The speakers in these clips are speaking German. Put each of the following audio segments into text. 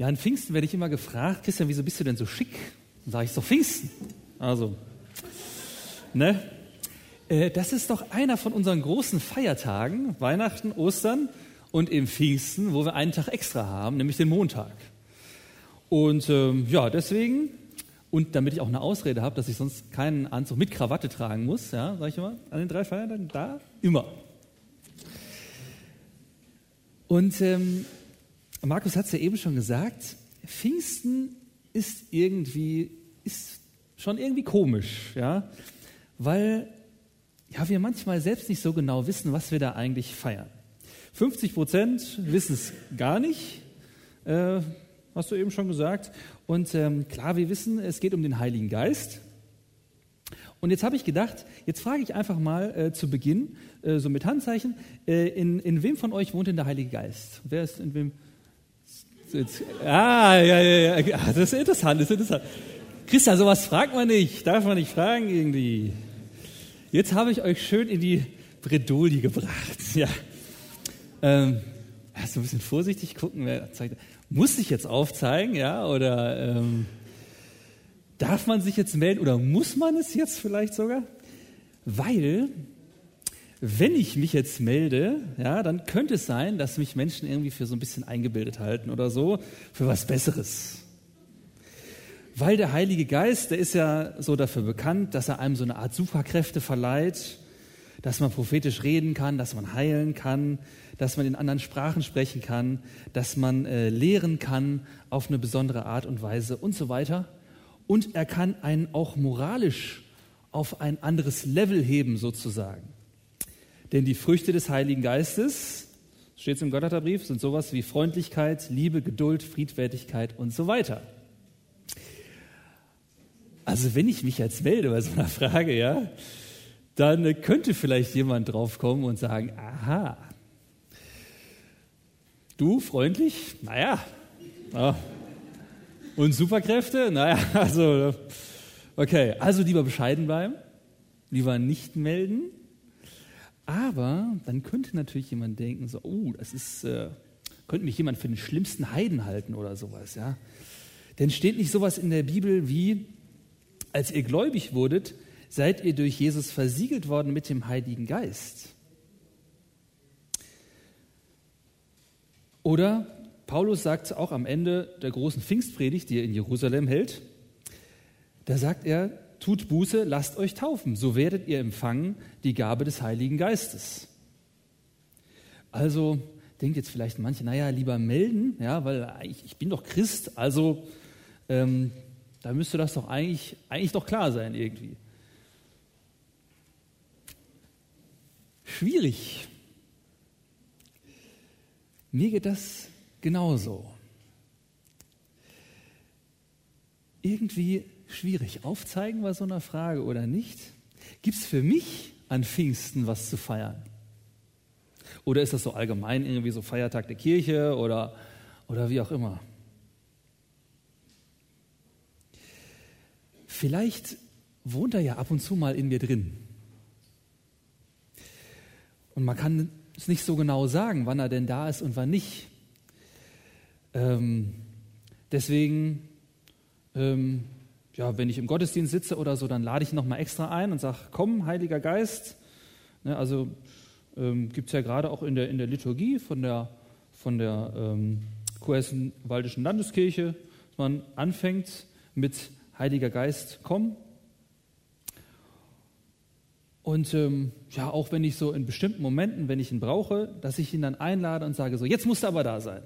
Ja, an Pfingsten werde ich immer gefragt, Christian, wieso bist du denn so schick? Dann sage ich, so Pfingsten. Also, ne? Äh, das ist doch einer von unseren großen Feiertagen, Weihnachten, Ostern und im Pfingsten, wo wir einen Tag extra haben, nämlich den Montag. Und ähm, ja, deswegen, und damit ich auch eine Ausrede habe, dass ich sonst keinen Anzug mit Krawatte tragen muss, ja, sage ich immer, an den drei Feiertagen, da immer. Und ähm, Markus hat es ja eben schon gesagt, Pfingsten ist irgendwie, ist schon irgendwie komisch, ja, weil ja, wir manchmal selbst nicht so genau wissen, was wir da eigentlich feiern. 50 Prozent wissen es gar nicht, äh, hast du eben schon gesagt. Und ähm, klar, wir wissen, es geht um den Heiligen Geist. Und jetzt habe ich gedacht, jetzt frage ich einfach mal äh, zu Beginn, äh, so mit Handzeichen, äh, in, in wem von euch wohnt denn der Heilige Geist? Wer ist in wem? Jetzt, ah, ja, ja, ja, ah, das ist interessant, das ist interessant. Christa, sowas fragt man nicht, darf man nicht fragen irgendwie. Jetzt habe ich euch schön in die Bredouille gebracht. Ja. Ähm, du ein bisschen vorsichtig gucken, wer zeigt. Muss ich jetzt aufzeigen, ja? Oder ähm, darf man sich jetzt melden oder muss man es jetzt vielleicht sogar? Weil wenn ich mich jetzt melde, ja, dann könnte es sein, dass mich Menschen irgendwie für so ein bisschen eingebildet halten oder so, für was Besseres. Weil der Heilige Geist, der ist ja so dafür bekannt, dass er einem so eine Art Superkräfte verleiht, dass man prophetisch reden kann, dass man heilen kann, dass man in anderen Sprachen sprechen kann, dass man äh, lehren kann auf eine besondere Art und Weise und so weiter. Und er kann einen auch moralisch auf ein anderes Level heben sozusagen. Denn die Früchte des Heiligen Geistes, steht es im Gotterbrief, sind sowas wie Freundlichkeit, Liebe, Geduld, Friedfertigkeit und so weiter. Also wenn ich mich jetzt melde bei so einer Frage, ja, dann könnte vielleicht jemand drauf kommen und sagen, aha, du freundlich, naja, ja. und Superkräfte, naja, also, okay, also lieber bescheiden bleiben, lieber nicht melden, aber dann könnte natürlich jemand denken, so, oh, das ist, äh, könnte mich jemand für den schlimmsten Heiden halten oder sowas, ja. Denn steht nicht sowas in der Bibel wie, als ihr gläubig wurdet, seid ihr durch Jesus versiegelt worden mit dem Heiligen Geist. Oder Paulus sagt auch am Ende der großen Pfingstpredigt, die er in Jerusalem hält, da sagt er, tut Buße, lasst euch taufen, so werdet ihr empfangen die Gabe des Heiligen Geistes. Also denkt jetzt vielleicht manche, naja, lieber melden, ja, weil ich, ich bin doch Christ, also ähm, da müsste das doch eigentlich, eigentlich doch klar sein irgendwie. Schwierig. Mir geht das genauso. Irgendwie schwierig. Aufzeigen bei so einer Frage oder nicht? Gibt es für mich an Pfingsten was zu feiern? Oder ist das so allgemein irgendwie so Feiertag der Kirche oder, oder wie auch immer? Vielleicht wohnt er ja ab und zu mal in mir drin. Und man kann es nicht so genau sagen, wann er denn da ist und wann nicht. Ähm, deswegen ähm, ja, wenn ich im Gottesdienst sitze oder so, dann lade ich ihn nochmal extra ein und sage, komm, Heiliger Geist. Ne, also ähm, gibt es ja gerade auch in der, in der Liturgie von der, von der ähm, Kurhessen-Waldischen Landeskirche, dass man anfängt mit Heiliger Geist, komm. Und ähm, ja, auch wenn ich so in bestimmten Momenten, wenn ich ihn brauche, dass ich ihn dann einlade und sage so, jetzt musst du aber da sein.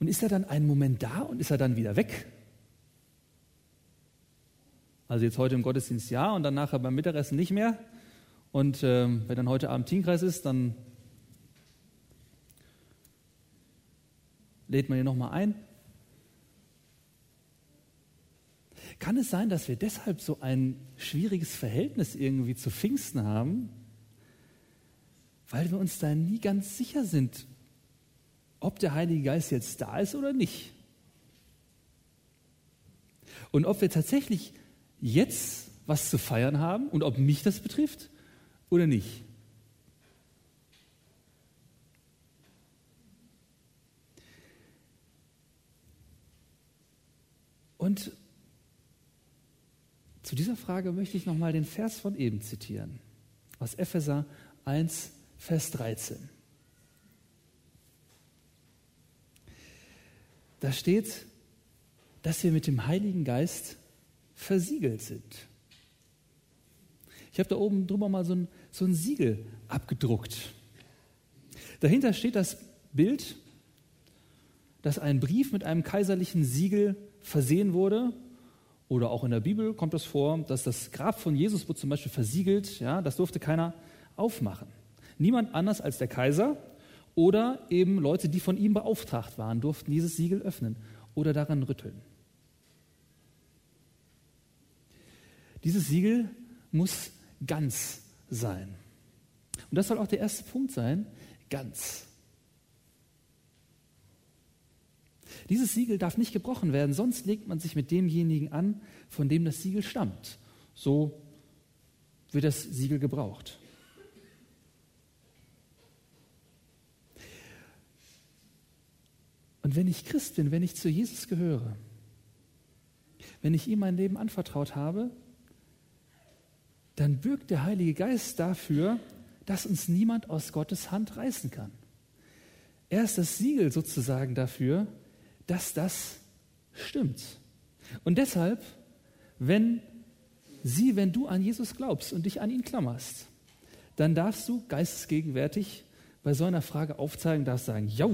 Und ist er dann einen Moment da und ist er dann wieder weg? Also jetzt heute im Gottesdienst ja und dann nachher beim Mittagessen nicht mehr. Und ähm, wenn dann heute Abend Teamkreis ist, dann lädt man ihn nochmal ein. Kann es sein, dass wir deshalb so ein schwieriges Verhältnis irgendwie zu Pfingsten haben, weil wir uns da nie ganz sicher sind, ob der Heilige Geist jetzt da ist oder nicht. Und ob wir tatsächlich jetzt was zu feiern haben und ob mich das betrifft oder nicht. Und zu dieser Frage möchte ich nochmal den Vers von eben zitieren, aus Epheser 1, Vers 13. Da steht, dass wir mit dem Heiligen Geist versiegelt sind. Ich habe da oben drüber mal so ein, so ein Siegel abgedruckt. Dahinter steht das Bild, dass ein Brief mit einem kaiserlichen Siegel versehen wurde. Oder auch in der Bibel kommt es vor, dass das Grab von Jesus wurde zum Beispiel versiegelt. Ja, das durfte keiner aufmachen. Niemand anders als der Kaiser oder eben Leute, die von ihm beauftragt waren, durften dieses Siegel öffnen oder daran rütteln. Dieses Siegel muss ganz sein. Und das soll auch der erste Punkt sein, ganz. Dieses Siegel darf nicht gebrochen werden, sonst legt man sich mit demjenigen an, von dem das Siegel stammt. So wird das Siegel gebraucht. Und wenn ich Christ bin, wenn ich zu Jesus gehöre, wenn ich ihm mein Leben anvertraut habe, dann bürgt der Heilige Geist dafür, dass uns niemand aus Gottes Hand reißen kann. Er ist das Siegel sozusagen dafür, dass das stimmt. Und deshalb, wenn sie, wenn du an Jesus glaubst und dich an ihn klammerst, dann darfst du geistesgegenwärtig bei so einer Frage aufzeigen, darfst sagen, ja,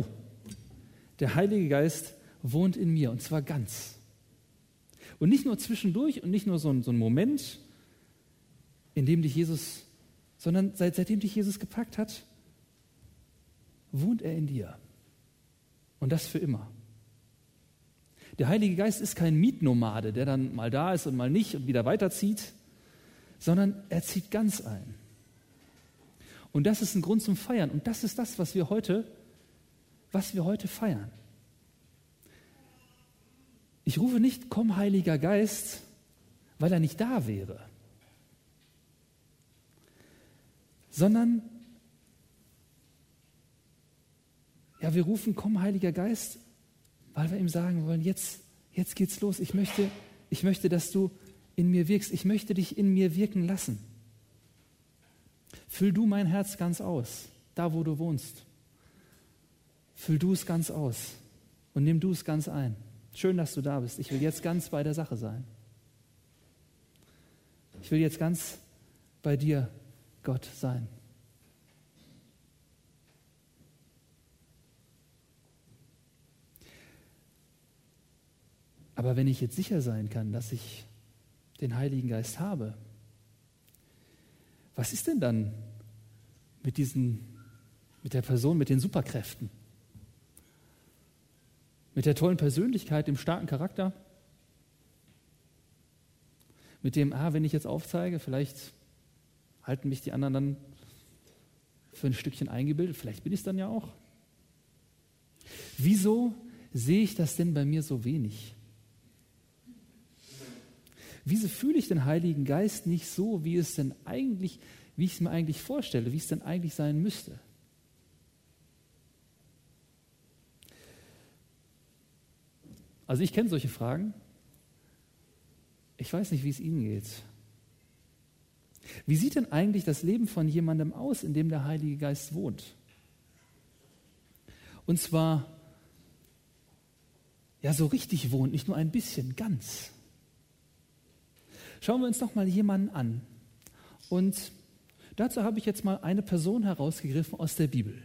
der Heilige Geist wohnt in mir und zwar ganz. Und nicht nur zwischendurch und nicht nur so ein, so ein Moment, in dem dich Jesus, sondern seit, seitdem dich Jesus gepackt hat, wohnt er in dir. Und das für immer. Der Heilige Geist ist kein Mietnomade, der dann mal da ist und mal nicht und wieder weiterzieht, sondern er zieht ganz ein. Und das ist ein Grund zum Feiern. Und das ist das, was wir heute, was wir heute feiern. Ich rufe nicht, komm, Heiliger Geist, weil er nicht da wäre, sondern ja, wir rufen, komm, Heiliger Geist, weil wir ihm sagen wollen, jetzt, jetzt geht's los. Ich möchte, ich möchte, dass du in mir wirkst. Ich möchte dich in mir wirken lassen. Füll du mein Herz ganz aus, da wo du wohnst. Füll du es ganz aus und nimm du es ganz ein. Schön, dass du da bist. Ich will jetzt ganz bei der Sache sein. Ich will jetzt ganz bei dir, Gott, sein. Aber wenn ich jetzt sicher sein kann, dass ich den Heiligen Geist habe, was ist denn dann mit diesen, mit der Person, mit den Superkräften? Mit der tollen Persönlichkeit, dem starken Charakter? Mit dem, ah, wenn ich jetzt aufzeige, vielleicht halten mich die anderen dann für ein Stückchen eingebildet, vielleicht bin ich es dann ja auch. Wieso sehe ich das denn bei mir so wenig? Wieso fühle ich den Heiligen Geist nicht so, wie es denn eigentlich, wie ich es mir eigentlich vorstelle, wie es denn eigentlich sein müsste? Also ich kenne solche Fragen. Ich weiß nicht, wie es Ihnen geht. Wie sieht denn eigentlich das Leben von jemandem aus, in dem der Heilige Geist wohnt? Und zwar, ja, so richtig wohnt, nicht nur ein bisschen, ganz. Schauen wir uns doch mal jemanden an. Und dazu habe ich jetzt mal eine Person herausgegriffen aus der Bibel,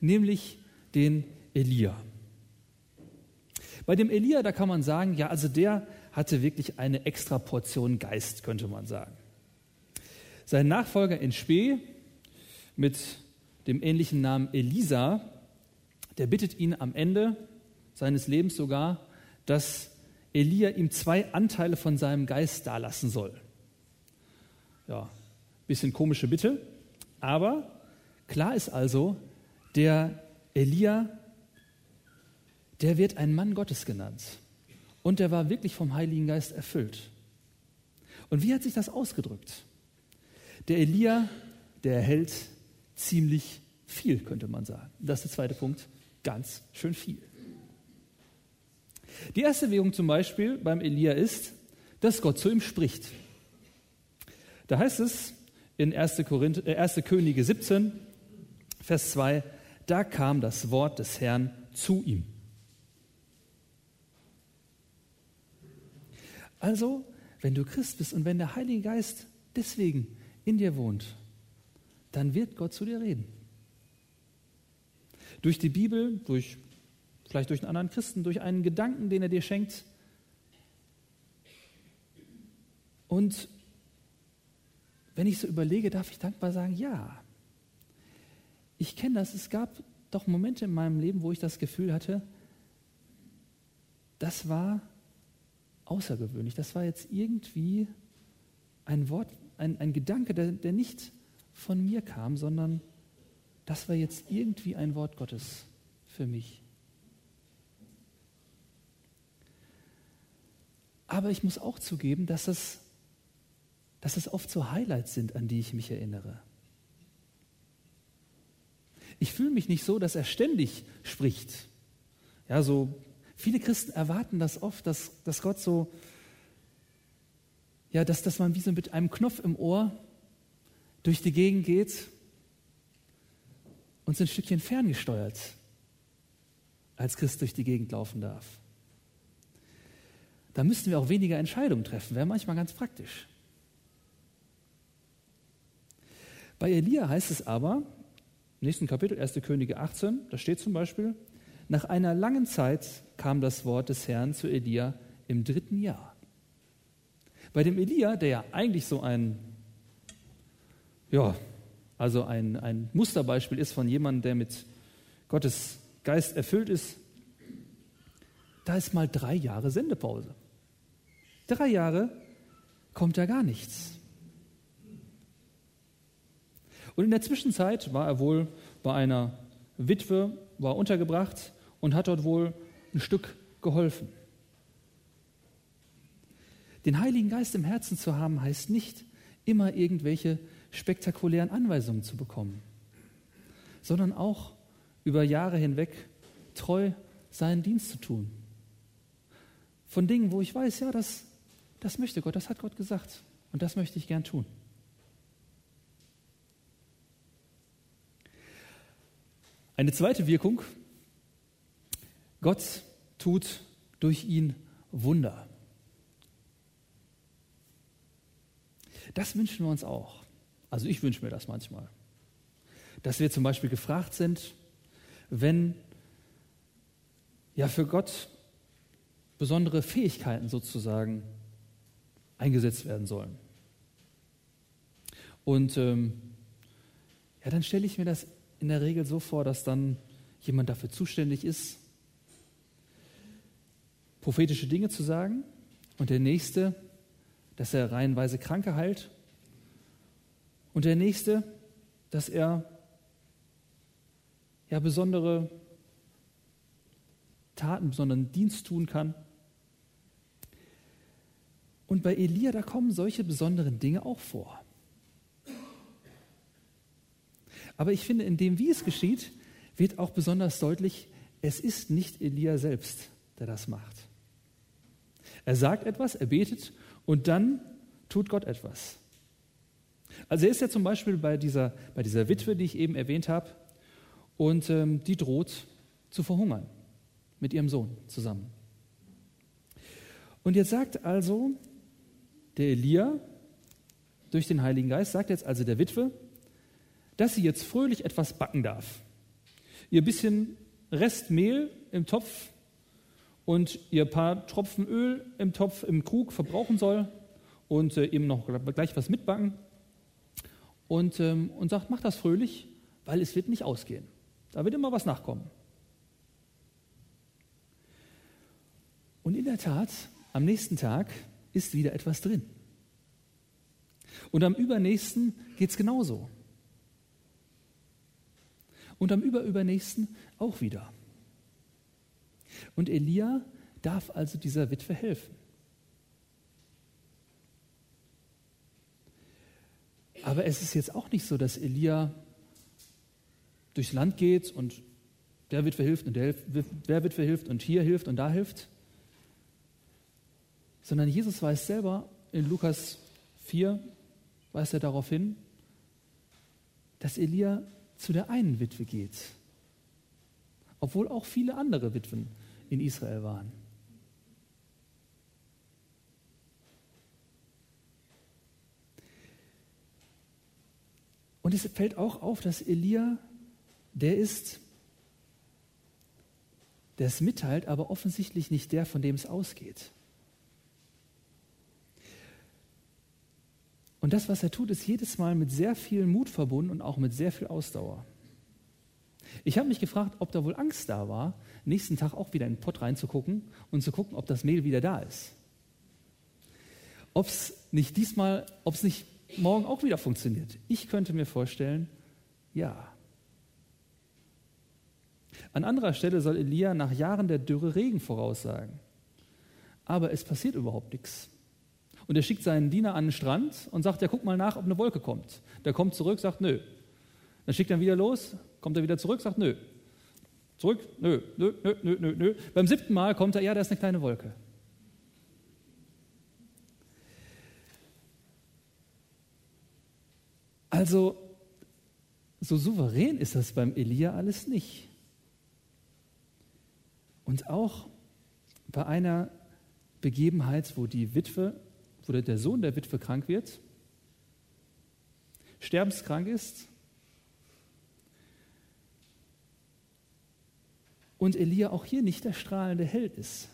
nämlich den Elia. Bei dem Elia, da kann man sagen, ja, also der hatte wirklich eine extra Portion Geist, könnte man sagen. Sein Nachfolger in Spee mit dem ähnlichen Namen Elisa, der bittet ihn am Ende seines Lebens sogar, dass Elia ihm zwei Anteile von seinem Geist dalassen soll. Ja, bisschen komische Bitte, aber klar ist also, der Elia, der wird ein Mann Gottes genannt. Und der war wirklich vom Heiligen Geist erfüllt. Und wie hat sich das ausgedrückt? Der Elia, der erhält ziemlich viel, könnte man sagen. Das ist der zweite Punkt, ganz schön viel. Die erste Bewegung zum Beispiel beim Elia ist, dass Gott zu ihm spricht. Da heißt es in 1. Korinth, äh 1. Könige 17, Vers 2, da kam das Wort des Herrn zu ihm. Also, wenn du Christ bist und wenn der Heilige Geist deswegen in dir wohnt, dann wird Gott zu dir reden. Durch die Bibel, durch vielleicht durch einen anderen Christen, durch einen Gedanken, den er dir schenkt. Und wenn ich so überlege, darf ich dankbar sagen, ja, ich kenne das. Es gab doch Momente in meinem Leben, wo ich das Gefühl hatte, das war außergewöhnlich. Das war jetzt irgendwie ein Wort, ein, ein Gedanke, der, der nicht von mir kam, sondern das war jetzt irgendwie ein Wort Gottes für mich. Aber ich muss auch zugeben, dass es, dass es oft so Highlights sind, an die ich mich erinnere. Ich fühle mich nicht so, dass er ständig spricht. Ja, so viele Christen erwarten das oft, dass, dass Gott so, ja, dass, dass man wie so mit einem Knopf im Ohr durch die Gegend geht und so ein Stückchen ferngesteuert als Christ durch die Gegend laufen darf da müssten wir auch weniger Entscheidungen treffen. Wäre manchmal ganz praktisch. Bei Elia heißt es aber, im nächsten Kapitel, 1. Könige 18, da steht zum Beispiel, nach einer langen Zeit kam das Wort des Herrn zu Elia im dritten Jahr. Bei dem Elia, der ja eigentlich so ein, ja, also ein, ein Musterbeispiel ist von jemandem, der mit Gottes Geist erfüllt ist, da ist mal drei Jahre Sendepause. Drei Jahre kommt ja gar nichts. Und in der Zwischenzeit war er wohl bei einer Witwe, war untergebracht und hat dort wohl ein Stück geholfen. Den Heiligen Geist im Herzen zu haben, heißt nicht immer irgendwelche spektakulären Anweisungen zu bekommen, sondern auch über Jahre hinweg treu seinen Dienst zu tun. Von Dingen, wo ich weiß, ja, das das möchte Gott, das hat Gott gesagt. Und das möchte ich gern tun. Eine zweite Wirkung, Gott tut durch ihn Wunder. Das wünschen wir uns auch. Also ich wünsche mir das manchmal. Dass wir zum Beispiel gefragt sind, wenn ja für Gott besondere Fähigkeiten sozusagen eingesetzt werden sollen. Und ähm, ja, dann stelle ich mir das in der Regel so vor, dass dann jemand dafür zuständig ist, prophetische Dinge zu sagen und der nächste, dass er reihenweise Kranke heilt und der nächste, dass er ja besondere Taten, besonderen Dienst tun kann. Und bei Elia, da kommen solche besonderen Dinge auch vor. Aber ich finde, in dem, wie es geschieht, wird auch besonders deutlich, es ist nicht Elia selbst, der das macht. Er sagt etwas, er betet und dann tut Gott etwas. Also er ist ja zum Beispiel bei dieser, bei dieser Witwe, die ich eben erwähnt habe, und ähm, die droht zu verhungern mit ihrem Sohn zusammen. Und jetzt sagt also der Elia durch den Heiligen Geist sagt jetzt also der Witwe, dass sie jetzt fröhlich etwas backen darf. Ihr bisschen Restmehl im Topf und ihr paar Tropfen Öl im Topf im Krug verbrauchen soll und äh, eben noch gleich was mitbacken und, ähm, und sagt, mach das fröhlich, weil es wird nicht ausgehen. Da wird immer was nachkommen. Und in der Tat, am nächsten Tag ist wieder etwas drin. Und am übernächsten geht es genauso. Und am überübernächsten auch wieder. Und Elia darf also dieser Witwe helfen. Aber es ist jetzt auch nicht so, dass Elia durchs Land geht und der Witwe hilft und der, Witwe hilft und hier hilft und da hilft, sondern Jesus weist selber in Lukas 4, weist er darauf hin, dass Elia zu der einen Witwe geht, obwohl auch viele andere Witwen in Israel waren. Und es fällt auch auf, dass Elia, der ist, der es mitteilt, aber offensichtlich nicht der, von dem es ausgeht. Und das, was er tut, ist jedes Mal mit sehr viel Mut verbunden und auch mit sehr viel Ausdauer. Ich habe mich gefragt, ob da wohl Angst da war, nächsten Tag auch wieder in den Pott reinzugucken und zu gucken, ob das Mehl wieder da ist. Ob es nicht diesmal, ob es nicht morgen auch wieder funktioniert. Ich könnte mir vorstellen, ja. An anderer Stelle soll Elia nach Jahren der Dürre Regen voraussagen. Aber es passiert überhaupt nichts. Und er schickt seinen Diener an den Strand und sagt, ja, guck mal nach, ob eine Wolke kommt. Der kommt zurück, sagt, nö. Dann schickt er wieder los, kommt er wieder zurück, sagt, nö. Zurück, nö, nö, nö, nö, nö, nö. Beim siebten Mal kommt er, ja, da ist eine kleine Wolke. Also, so souverän ist das beim Elia alles nicht. Und auch bei einer Begebenheit, wo die Witwe wo der Sohn der Witwe krank wird, sterbenskrank ist und Elia auch hier nicht der strahlende Held ist.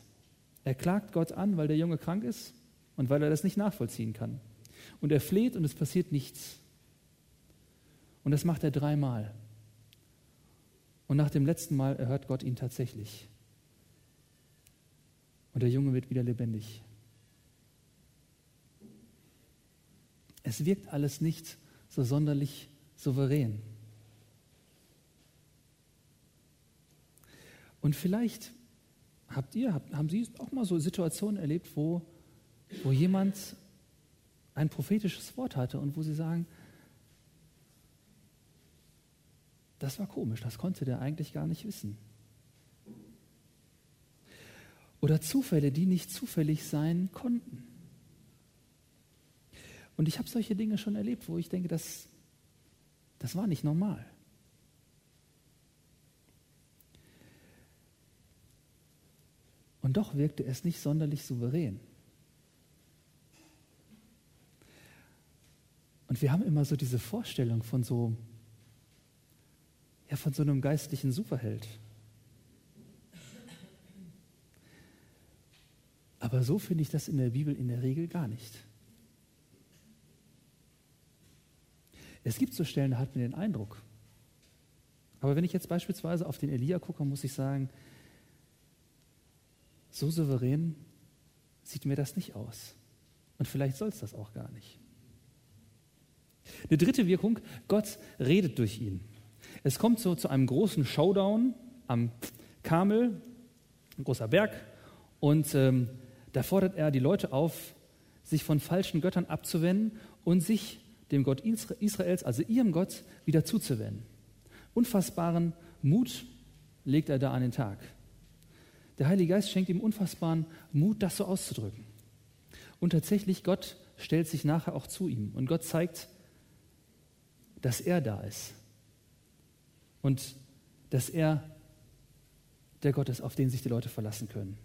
Er klagt Gott an, weil der Junge krank ist und weil er das nicht nachvollziehen kann. Und er fleht und es passiert nichts. Und das macht er dreimal. Und nach dem letzten Mal erhört Gott ihn tatsächlich. Und der Junge wird wieder lebendig. Es wirkt alles nicht so sonderlich souverän. Und vielleicht habt ihr, haben Sie auch mal so Situationen erlebt, wo, wo jemand ein prophetisches Wort hatte und wo Sie sagen, das war komisch, das konnte der eigentlich gar nicht wissen. Oder Zufälle, die nicht zufällig sein konnten. Und ich habe solche Dinge schon erlebt, wo ich denke, das, das war nicht normal. Und doch wirkte es nicht sonderlich souverän. Und wir haben immer so diese Vorstellung von so, ja, von so einem geistlichen Superheld. Aber so finde ich das in der Bibel in der Regel gar nicht. Es gibt so Stellen, da hat man den Eindruck. Aber wenn ich jetzt beispielsweise auf den Elia gucke, muss ich sagen, so souverän sieht mir das nicht aus. Und vielleicht soll es das auch gar nicht. Eine dritte Wirkung, Gott redet durch ihn. Es kommt so zu einem großen Showdown am Kamel, ein großer Berg, und ähm, da fordert er die Leute auf, sich von falschen Göttern abzuwenden und sich dem Gott Israels, also ihrem Gott, wieder zuzuwenden. Unfassbaren Mut legt er da an den Tag. Der Heilige Geist schenkt ihm unfassbaren Mut, das so auszudrücken. Und tatsächlich, Gott stellt sich nachher auch zu ihm. Und Gott zeigt, dass er da ist. Und dass er der Gott ist, auf den sich die Leute verlassen können.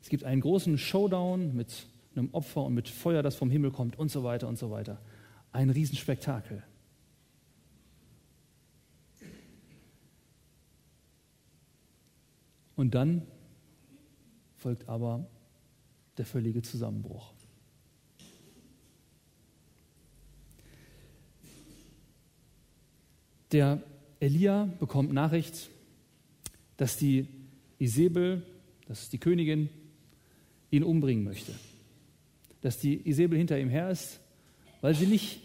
Es gibt einen großen Showdown mit einem Opfer und mit Feuer, das vom Himmel kommt und so weiter und so weiter. Ein Riesenspektakel. Und dann folgt aber der völlige Zusammenbruch. Der Elia bekommt Nachricht, dass die Isabel, das ist die Königin, ihn umbringen möchte dass die Isabel hinter ihm her ist, weil sie nicht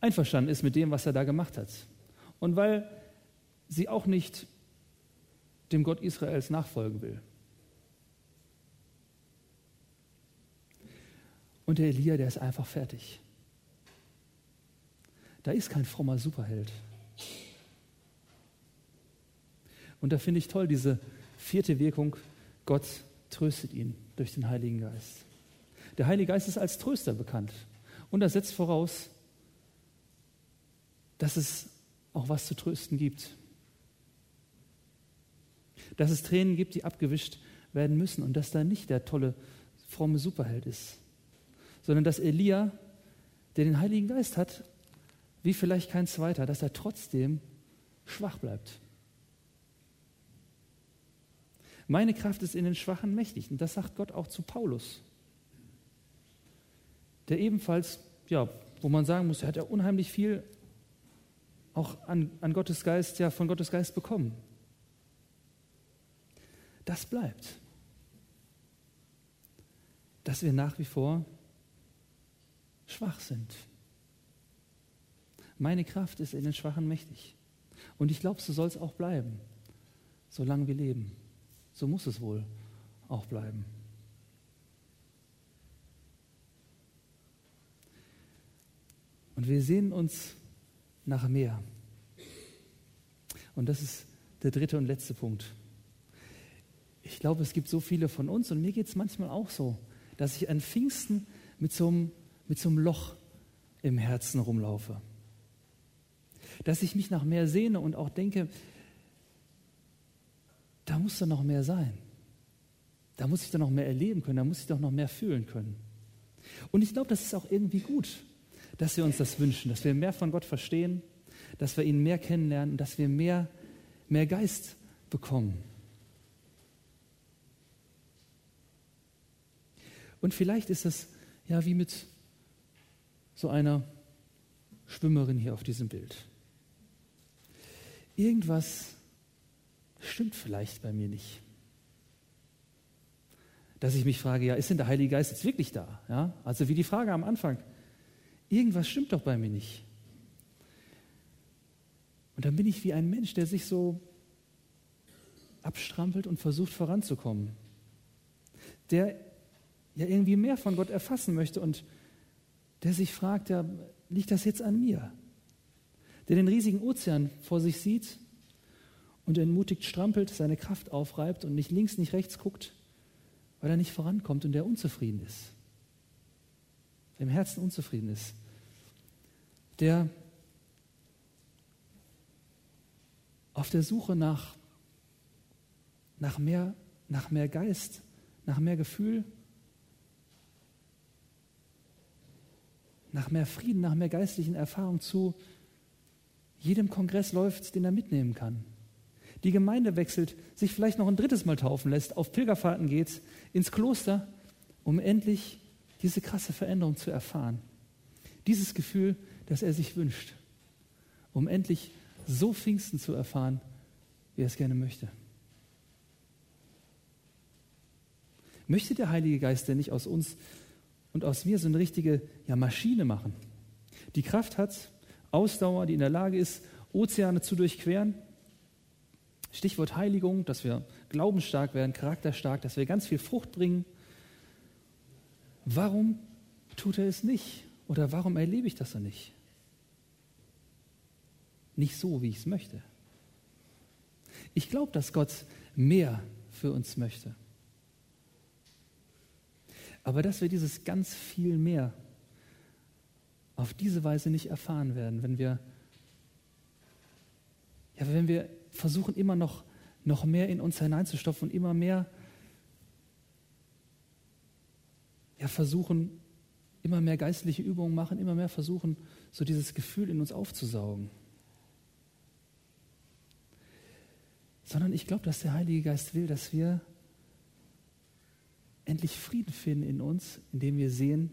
einverstanden ist mit dem, was er da gemacht hat. Und weil sie auch nicht dem Gott Israels nachfolgen will. Und der Elia, der ist einfach fertig. Da ist kein frommer Superheld. Und da finde ich toll diese vierte Wirkung, Gott tröstet ihn durch den Heiligen Geist. Der Heilige Geist ist als Tröster bekannt. Und er setzt voraus, dass es auch was zu trösten gibt. Dass es Tränen gibt, die abgewischt werden müssen und dass da nicht der tolle, fromme Superheld ist, sondern dass Elia, der den Heiligen Geist hat, wie vielleicht kein zweiter, dass er trotzdem schwach bleibt. Meine Kraft ist in den Schwachen mächtig. Und das sagt Gott auch zu Paulus, der ebenfalls, ja, wo man sagen muss, er hat ja unheimlich viel auch an, an Gottes Geist, ja, von Gottes Geist bekommen. Das bleibt. Dass wir nach wie vor schwach sind. Meine Kraft ist in den Schwachen mächtig. Und ich glaube, so soll es auch bleiben, solange wir leben. So muss es wohl auch bleiben. Und wir sehen uns nach mehr. Und das ist der dritte und letzte Punkt. Ich glaube, es gibt so viele von uns und mir geht es manchmal auch so, dass ich an Pfingsten mit so, einem, mit so einem Loch im Herzen rumlaufe. Dass ich mich nach mehr sehne und auch denke, da muss doch noch mehr sein. Da muss ich doch noch mehr erleben können, da muss ich doch noch mehr fühlen können. Und ich glaube, das ist auch irgendwie gut, dass wir uns das wünschen, dass wir mehr von Gott verstehen, dass wir ihn mehr kennenlernen, dass wir mehr, mehr Geist bekommen. Und vielleicht ist es ja wie mit so einer Schwimmerin hier auf diesem Bild. Irgendwas stimmt vielleicht bei mir nicht. Dass ich mich frage, ja, ist denn der Heilige Geist jetzt wirklich da? Ja? Also wie die Frage am Anfang. Irgendwas stimmt doch bei mir nicht. Und dann bin ich wie ein Mensch, der sich so abstrampelt und versucht voranzukommen. Der ja irgendwie mehr von Gott erfassen möchte und der sich fragt, ja, liegt das jetzt an mir? Der den riesigen Ozean vor sich sieht und entmutigt strampelt, seine Kraft aufreibt und nicht links, nicht rechts guckt, weil er nicht vorankommt und der unzufrieden ist. Der im Herzen unzufrieden ist. Der auf der Suche nach, nach, mehr, nach mehr Geist, nach mehr Gefühl, nach mehr Frieden, nach mehr geistlichen Erfahrung zu jedem Kongress läuft, den er mitnehmen kann die Gemeinde wechselt, sich vielleicht noch ein drittes Mal taufen lässt, auf Pilgerfahrten geht, ins Kloster, um endlich diese krasse Veränderung zu erfahren. Dieses Gefühl, das er sich wünscht, um endlich so Pfingsten zu erfahren, wie er es gerne möchte. Möchte der Heilige Geist denn nicht aus uns und aus mir so eine richtige ja, Maschine machen, die Kraft hat, Ausdauer, die in der Lage ist, Ozeane zu durchqueren, Stichwort Heiligung, dass wir glaubensstark werden, charakterstark, dass wir ganz viel Frucht bringen. Warum tut er es nicht? Oder warum erlebe ich das dann nicht? Nicht so, wie ich es möchte. Ich glaube, dass Gott mehr für uns möchte. Aber dass wir dieses ganz viel mehr auf diese Weise nicht erfahren werden, wenn wir, ja, wenn wir versuchen immer noch, noch mehr in uns hineinzustopfen und immer mehr ja, versuchen, immer mehr geistliche Übungen machen, immer mehr versuchen, so dieses Gefühl in uns aufzusaugen. Sondern ich glaube, dass der Heilige Geist will, dass wir endlich Frieden finden in uns, indem wir sehen,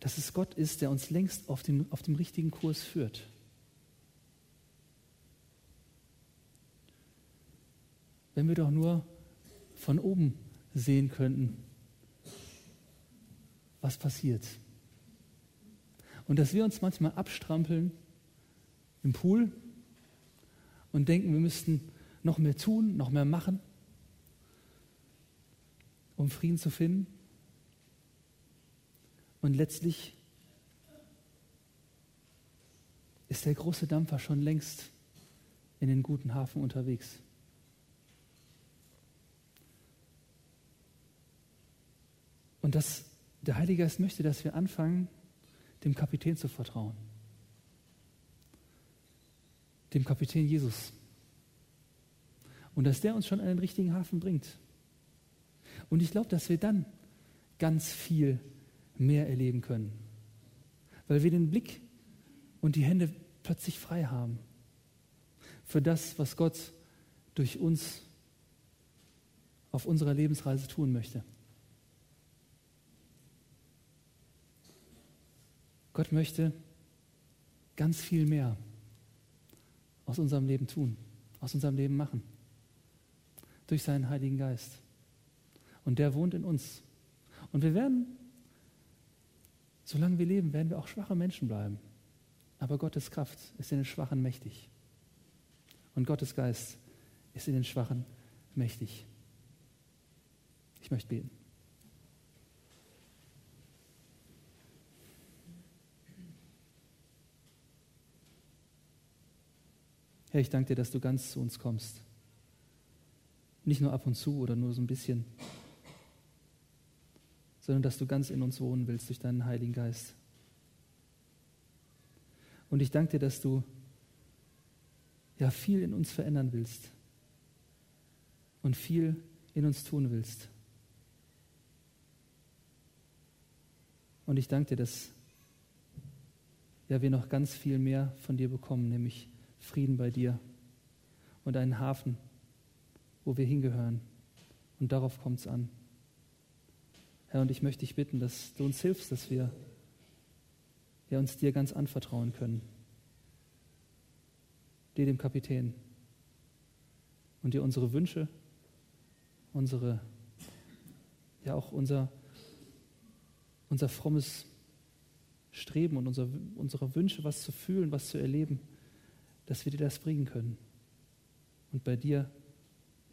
dass es Gott ist, der uns längst auf dem, auf dem richtigen Kurs führt. wenn wir doch nur von oben sehen könnten, was passiert. Und dass wir uns manchmal abstrampeln im Pool und denken, wir müssten noch mehr tun, noch mehr machen, um Frieden zu finden. Und letztlich ist der große Dampfer schon längst in den guten Hafen unterwegs. Und das, der Heilige Geist möchte, dass wir anfangen, dem Kapitän zu vertrauen. Dem Kapitän Jesus. Und dass der uns schon an den richtigen Hafen bringt. Und ich glaube, dass wir dann ganz viel mehr erleben können. Weil wir den Blick und die Hände plötzlich frei haben für das, was Gott durch uns auf unserer Lebensreise tun möchte. Gott möchte ganz viel mehr aus unserem Leben tun, aus unserem Leben machen, durch seinen Heiligen Geist. Und der wohnt in uns. Und wir werden, solange wir leben, werden wir auch schwache Menschen bleiben. Aber Gottes Kraft ist in den Schwachen mächtig. Und Gottes Geist ist in den Schwachen mächtig. Ich möchte beten. Herr, ich danke dir, dass du ganz zu uns kommst. Nicht nur ab und zu oder nur so ein bisschen, sondern dass du ganz in uns wohnen willst durch deinen Heiligen Geist. Und ich danke dir, dass du ja viel in uns verändern willst und viel in uns tun willst. Und ich danke dir, dass ja, wir noch ganz viel mehr von dir bekommen, nämlich Frieden bei dir und einen Hafen, wo wir hingehören. Und darauf kommt es an. Herr, und ich möchte dich bitten, dass du uns hilfst, dass wir ja, uns dir ganz anvertrauen können. Dir, dem Kapitän. Und dir unsere Wünsche, unsere, ja auch unser, unser frommes Streben und unser, unsere Wünsche, was zu fühlen, was zu erleben, dass wir dir das bringen können. Und bei dir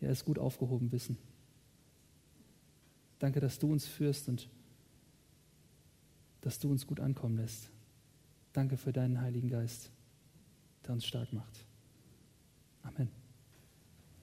ja es gut aufgehoben wissen. Danke, dass du uns führst und dass du uns gut ankommen lässt. Danke für deinen Heiligen Geist, der uns stark macht. Amen.